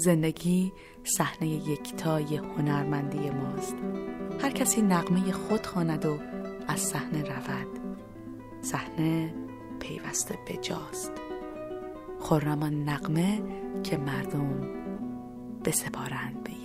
زندگی صحنه یکتای هنرمندی ماست. هر کسی نقمه خود خواند و از صحنه رود. صحنه پیوسته بجاست خرم نقمه که مردم بسپارند به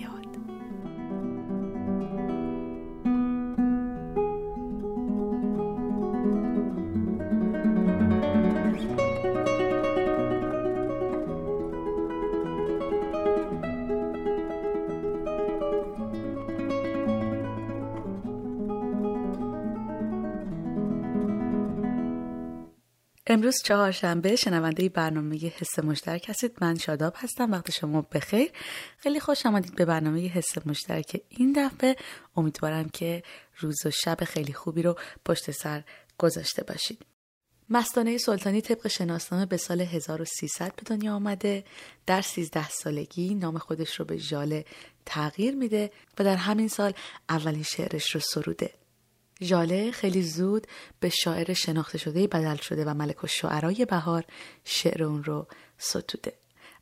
امروز چهارشنبه شنونده برنامه حس مشترک هستید. من شاداب هستم. وقت شما بخیر. خیلی خوش آمدید به برنامه حس مشترک این دفعه. امیدوارم که روز و شب خیلی خوبی رو پشت سر گذاشته باشید. مستانه سلطانی طبق شناسنامه به سال 1300 به دنیا آمده. در 13 سالگی نام خودش رو به ژاله تغییر میده و در همین سال اولین شعرش رو سروده. ژاله خیلی زود به شاعر شناخته شده بدل شده و ملک و شعرای بهار شعر اون رو ستوده.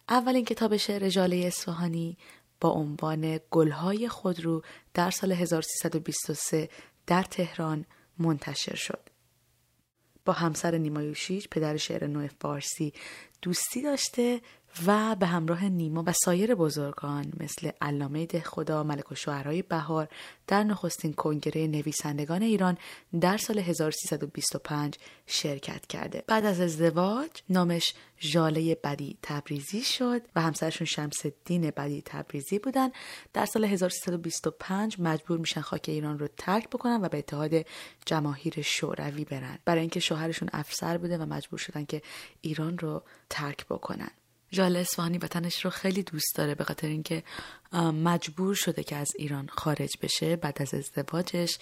اولین کتاب شعر ژاله اصفهانی با عنوان گلهای خود رو در سال 1323 در تهران منتشر شد. با همسر نیمایوشیچ پدر شعر نو فارسی دوستی داشته و به همراه نیما و سایر بزرگان مثل علامه ده خدا ملک و شعرهای بهار در نخستین کنگره نویسندگان ایران در سال 1325 شرکت کرده. بعد از ازدواج نامش ژاله بدی تبریزی شد و همسرشون شمس الدین بدی تبریزی بودن. در سال 1325 مجبور میشن خاک ایران رو ترک بکنن و به اتحاد جماهیر شوروی برن. برای اینکه شوهرشون افسر بوده و مجبور شدن که ایران رو ترک بکنن. جال اصفهانی وطنش رو خیلی دوست داره به خاطر اینکه مجبور شده که از ایران خارج بشه بعد از ازدواجش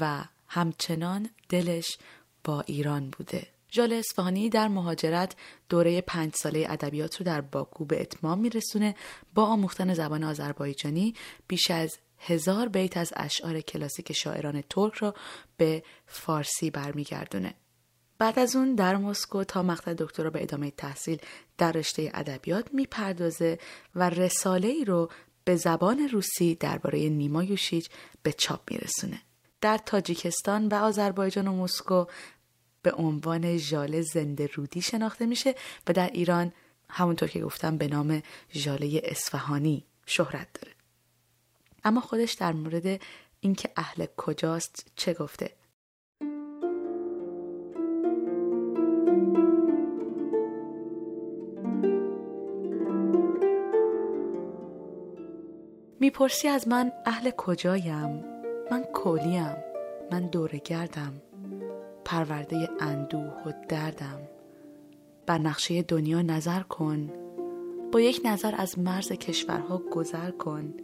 و همچنان دلش با ایران بوده. جال اصفهانی در مهاجرت دوره پنج ساله ادبیات رو در باکو به اتمام میرسونه. با آموختن زبان آذربایجانی بیش از هزار بیت از اشعار کلاسیک شاعران ترک را به فارسی برمیگردونه. بعد از اون در مسکو تا مقطع دکترا به ادامه تحصیل در رشته ادبیات می‌پردازه و رساله ای رو به زبان روسی درباره نیما یوشیچ به چاپ میرسونه. در تاجیکستان و آذربایجان و مسکو به عنوان ژاله زنده رودی شناخته میشه و در ایران همونطور که گفتم به نام ژاله اصفهانی شهرت داره. اما خودش در مورد اینکه اهل کجاست چه گفته؟ می‌پرسی از من اهل کجایم؟ من کولیم من دورگردم پرورده اندوه و دردم. بر نقشه دنیا نظر کن با یک نظر از مرز کشورها گذر کن.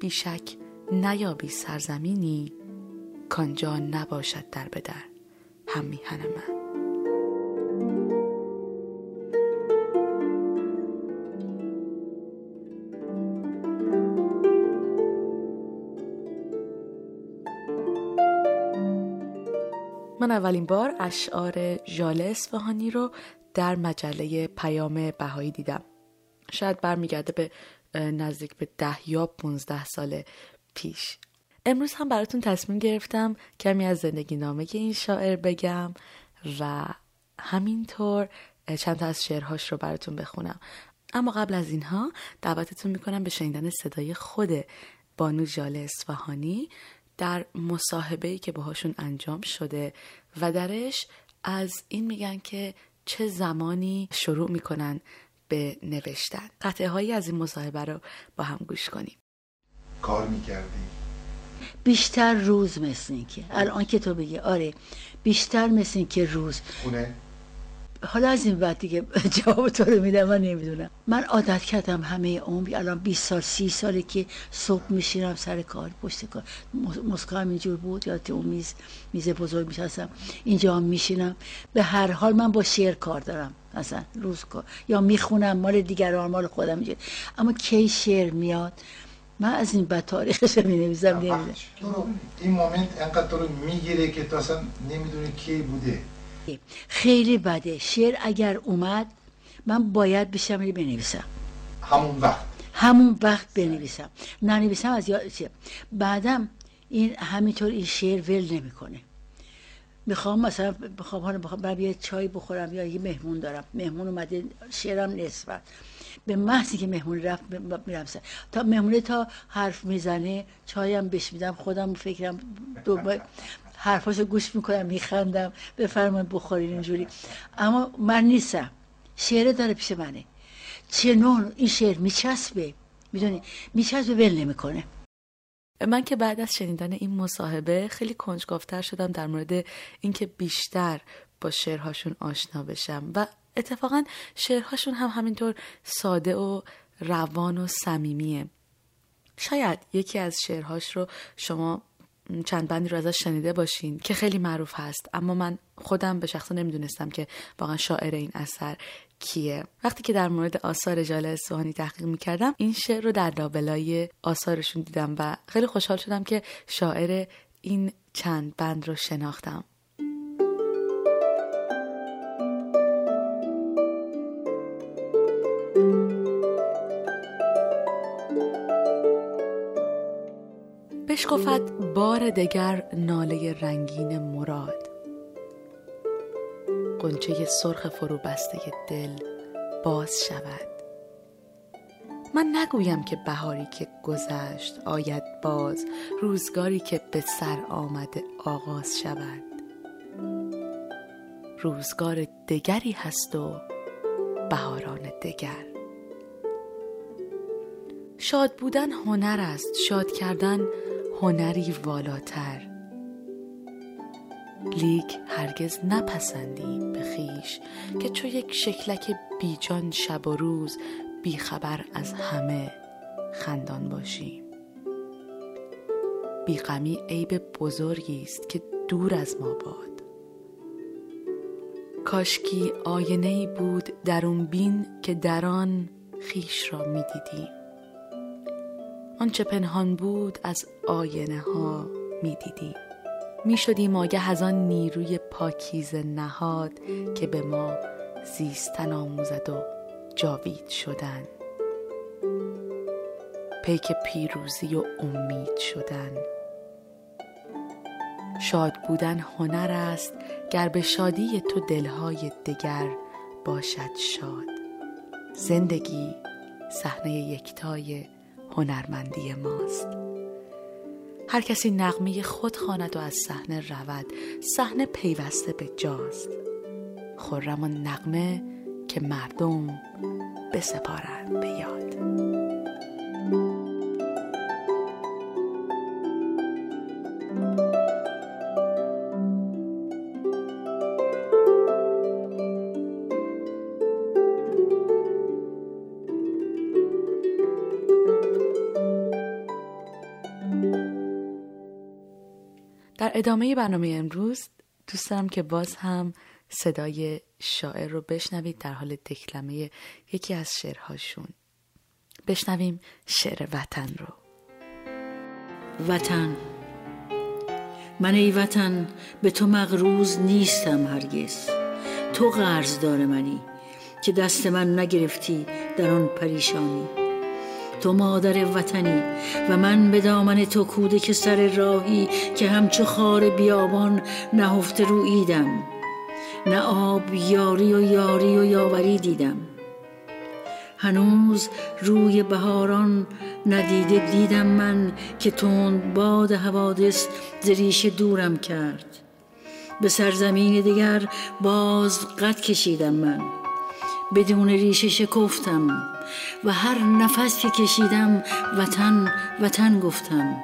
بیشک نیابی سرزمینی کانجا نباشد در بدر هم میهن من. من اولین بار اشعار ژاله اصفهانی رو در مجله پیام بهایی دیدم. شاید برمیگرده به نزدیک به ده یا پونزده سال پیش. امروز هم براتون تصمیم گرفتم کمی از زندگی نامه این شاعر بگم و همینطور چند تا از شعرهاش رو براتون بخونم. اما قبل از اینها دعوتتون می‌کنم به شنیدن صدای خود بانو ژاله اصفهانی. در مصاحبه که باهاشون انجام شده و درش از این میگن که چه زمانی شروع می‌کنن به نوشتن. قطعه هایی از این مصاحبه رو با هم گوش کنیم. کار می‌کردی؟ بیشتر روز مثل که الان که تو بگی آره بیشتر مثل که روز. خونه؟ حالا از این بعد دیگه جواب تو رو میدم من نمی‌دونم. من عادت کردم همه عمری الان 20 سال 30 ساله که صبح میشینم سر کار پشت کار. مسکو هم اینجور بود یا اون میز میز بزرگ میشستم اینجا هم میشینم. به هر حال من با شعر کار دارم مثلا روز کار. یا می‌خونم مال دیگران مال خودم اینجور اما کی شعر میاد؟ من از این بعد تاریخش می نویسم نمی‌دونم. این مومنت انقدر تو رو می‌گیره که تو اصلا نمی‌دونی کی بوده. خیلی بده. شعر اگر اومد من باید بشم بنویسم. همون وقت. همون وقت بنویسم. ننویسم از یاد بعدم این همینطور این شعر ول نمی‌کنه. می‌خوام مثلا بخوام حالا بخوام یه چای بخورم یا یه مهمون دارم. مهمون اومده شعرم نسبت. به محضی که مهمون رفت میرم سر. تا مهمونه تا حرف می‌زنه چایم بهش میدم خودم فکرم دو حرفاشو گوش می‌کنم میخندم. بفرمایید بخورین اینجوری. اما من نیستم. شعر داره پیش منه. چنون این شعر میچسبه. می‌دونی؟ میچسبه ول نمی‌کنه. من که بعد از شنیدن این مصاحبه خیلی کنجکافتر شدم در مورد اینکه بیشتر با شعرهاشون آشنا بشم. و اتفاقا شعرهاشون هم همینطور ساده و روان و صمیمیه. شاید یکی از شعرهاش رو شما چند بندی رو ازش شنیده باشین که خیلی معروف هست. اما من خودم به شخصه نمی‌دونستم که واقعا شاعر این اثر کیه. وقتی که در مورد آثار جاله اصفهانی تحقیق می‌کردم این شعر رو در لابلای آثارشون دیدم و خیلی خوشحال شدم که شاعر این چند بند رو شناختم. بشکفت بار دگر ناله رنگین مراد. قنچه سرخ فرو بسته دل باز شود. من نگویم که بهاری که گذشت آید باز روزگاری که به سر آمده آغاز شود. روزگار دگری هست و بهاران دگر. شاد بودن هنر است شاد کردن هنری والاتر. لیک هرگز نپسندیم به خیش که چو یک شکلک بیجان شب و روز بیخبر از همه خندان باشیم بیغمی عیب بزرگی است که دور از ما باد. کاشکی آینه ای بود در اون بین که در آن خیش را می‌دیدیم. آنچه پنهان بود از آینه ها می‌دیدیم. می شدیم آگه از آن نیروی پاکیز نهاد که به ما زیستن آموزد و جاوید شدن. پیک پیروزی و امید شدن. شاد بودن هنر است گر به شادی تو دلهای دگر باشد شاد. زندگی صحنه یکتای هنرمندی ماست. هر کسی نغمه خود خواند و از صحنه رود صحنه پیوسته به جاست. خرم و نغمه که مردم بسپارند به یاد. ادامه برنامه امروز دوست دارم که باز هم صدای شاعر رو بشنوید در حال دکلمه یکی از شعرهاشون. بشنویم شعر وطن رو. وطن. من ای وطن به تو مغروز نیستم هرگز. تو قرض دار منی که دست من نگرفتی در آن پریشانی. تو مادر وطنی و من به دامن تو که سر راهی که همچو خار بیابان نهفته رویدم نه آب یاری و یاری و یاوری دیدم. هنوز روی بهاران ندیده دیدم من که تند باد حوادث زریش دورم کرد. به سرزمین دیگر باز قد کشیدم من. بدون ریشه شکفتم. و هر نفس که کشیدم وطن وطن گفتم.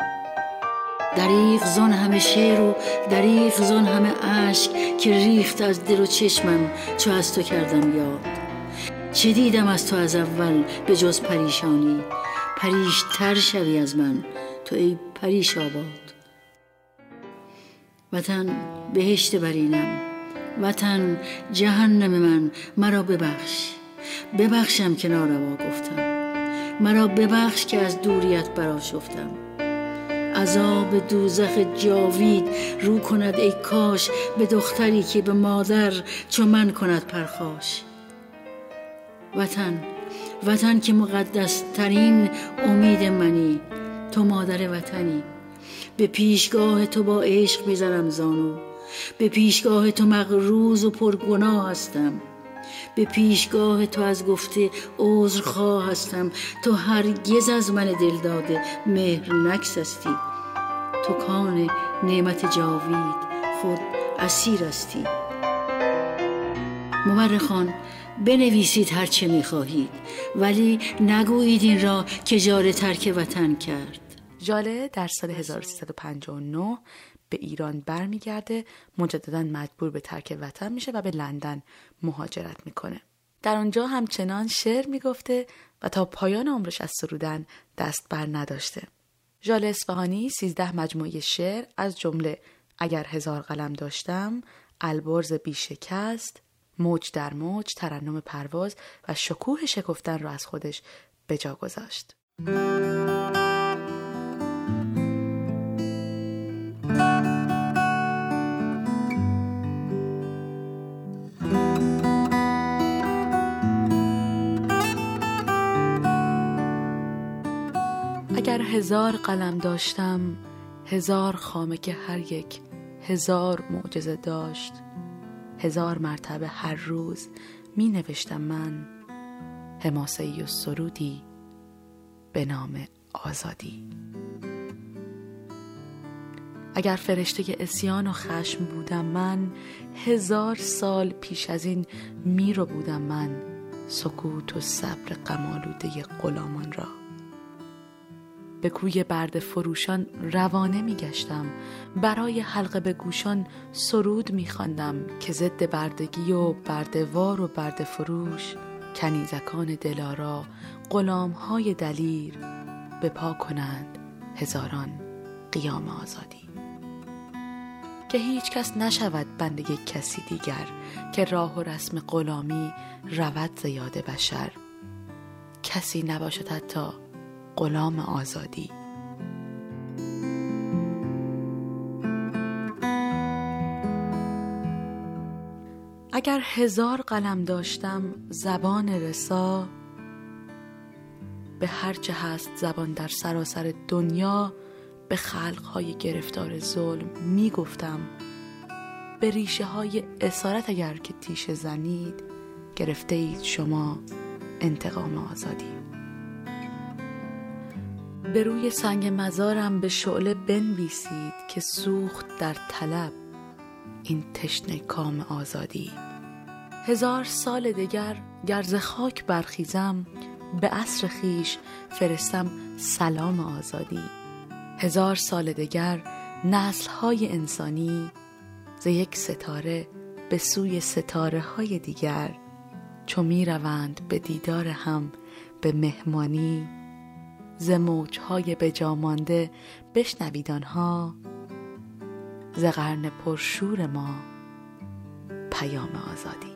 دریغ زن همه شعر و دریغ زن همه عشق که ریخت از دل و چشمم چو از تو کردم یاد. چه دیدم از تو از اول به جز پریشانی؟ پریش تر شوی از من تو ای پریش آباد. وطن بهشت برینم وطن جهنم من مرا ببخش. ببخشم که ناروا گفتم. مرا ببخش که از دوریت برا شفتم عذاب دوزخ جاوید رو کند ای کاش به دختری که به مادر چو من کند پرخاش. وطن وطن که مقدس ترین امید منی. تو مادر وطنی. به پیشگاه تو با عشق بزنم زانو. به پیشگاه تو مغروز و پرگناه هستم. به پیشگاه تو از گفته خواه هستم. تو هرگز از من دل داده مهر نکسستی تو کان نعمت جاوید خود اسیر استی مورخان بنویسید هر چه می‌خواهید ولی نگویید این را که جار ترک وطن کرد. جاله در سال 1359 به ایران برمیگرده مجددا مجبور به ترک وطن میشه و به لندن مهاجرت می‌کنه. در آنجا همچنان شعر می‌گفته و تا پایان عمرش از سرودن دست بر نداشته. ژال اصفهانی سیزده مجموعه شعر از جمله اگر هزار قلم داشتم البرز بیشکست موج در موج ترنم پرواز و شکوه شکفتن را از خودش به جا گذاشت. هزار قلم داشتم هزار خامه که هر یک هزار معجزه داشت. هزار مرتبه هر روز می نوشتم من. حماسه و سرودی به نام آزادی. اگر فرشته اسیان و خشم بودم من هزار سال پیش از این می رو بودم من. سکوت و صبر قمالوده غلامان را. به کوی برد فروشان روانه می گشتم. برای حلقه به گوشان سرود می که ضد بردگی و بردوار و برد فروش کنیزکان دلارا های دلیر به پا کنند هزاران قیام آزادی. که هیچ کس نشود بنده کسی دیگر که راه و رسم غلامی رود زیاده بشر. کسی نباشد حتی غلام آزادی. اگر هزار قلم داشتم زبان رسا به هرچه هست زبان در سراسر دنیا به خلقهای گرفتار ظلم می گفتم به ریشه های اسارت اگر که تیشه زنید گرفته اید شما انتقام آزادی. به روی سنگ مزارم به شعله بنویسید که سوخت در طلب این تشنه کام آزادی. هزار سال دگر گرز خاک برخیزم به عصر خیش فرستم سلام آزادی. هزار سال دگر نسل های انسانی ز یک ستاره به سوی ستاره های دیگر چو می روند به دیدار هم به مهمانی ز موجهای بجامانده بشنوید آنها ز قرن پرشور ما پیام آزادی.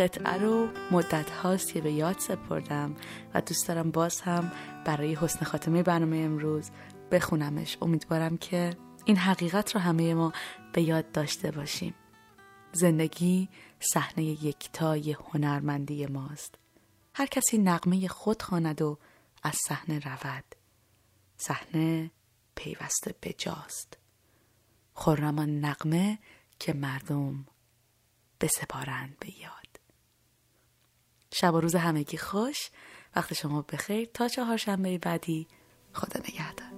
قطعه رو مدت هاست که به یاد سپردم و دوست دارم باز هم برای حسن خاتمه برنامه امروز بخونمش. امیدوارم که این حقیقت رو همه ما به یاد داشته باشیم. زندگی صحنه یکتای هنرمندی ماست. هر کسی نقمه خود خواند و از صحنه رود. صحنه پیوسته بجاست. خرمان نقمه که مردم بسپارند به یاد. شب و روز همگی خوش. وقت شما بخیر. تا چهارشنبه بعدی. خدا نگهدار.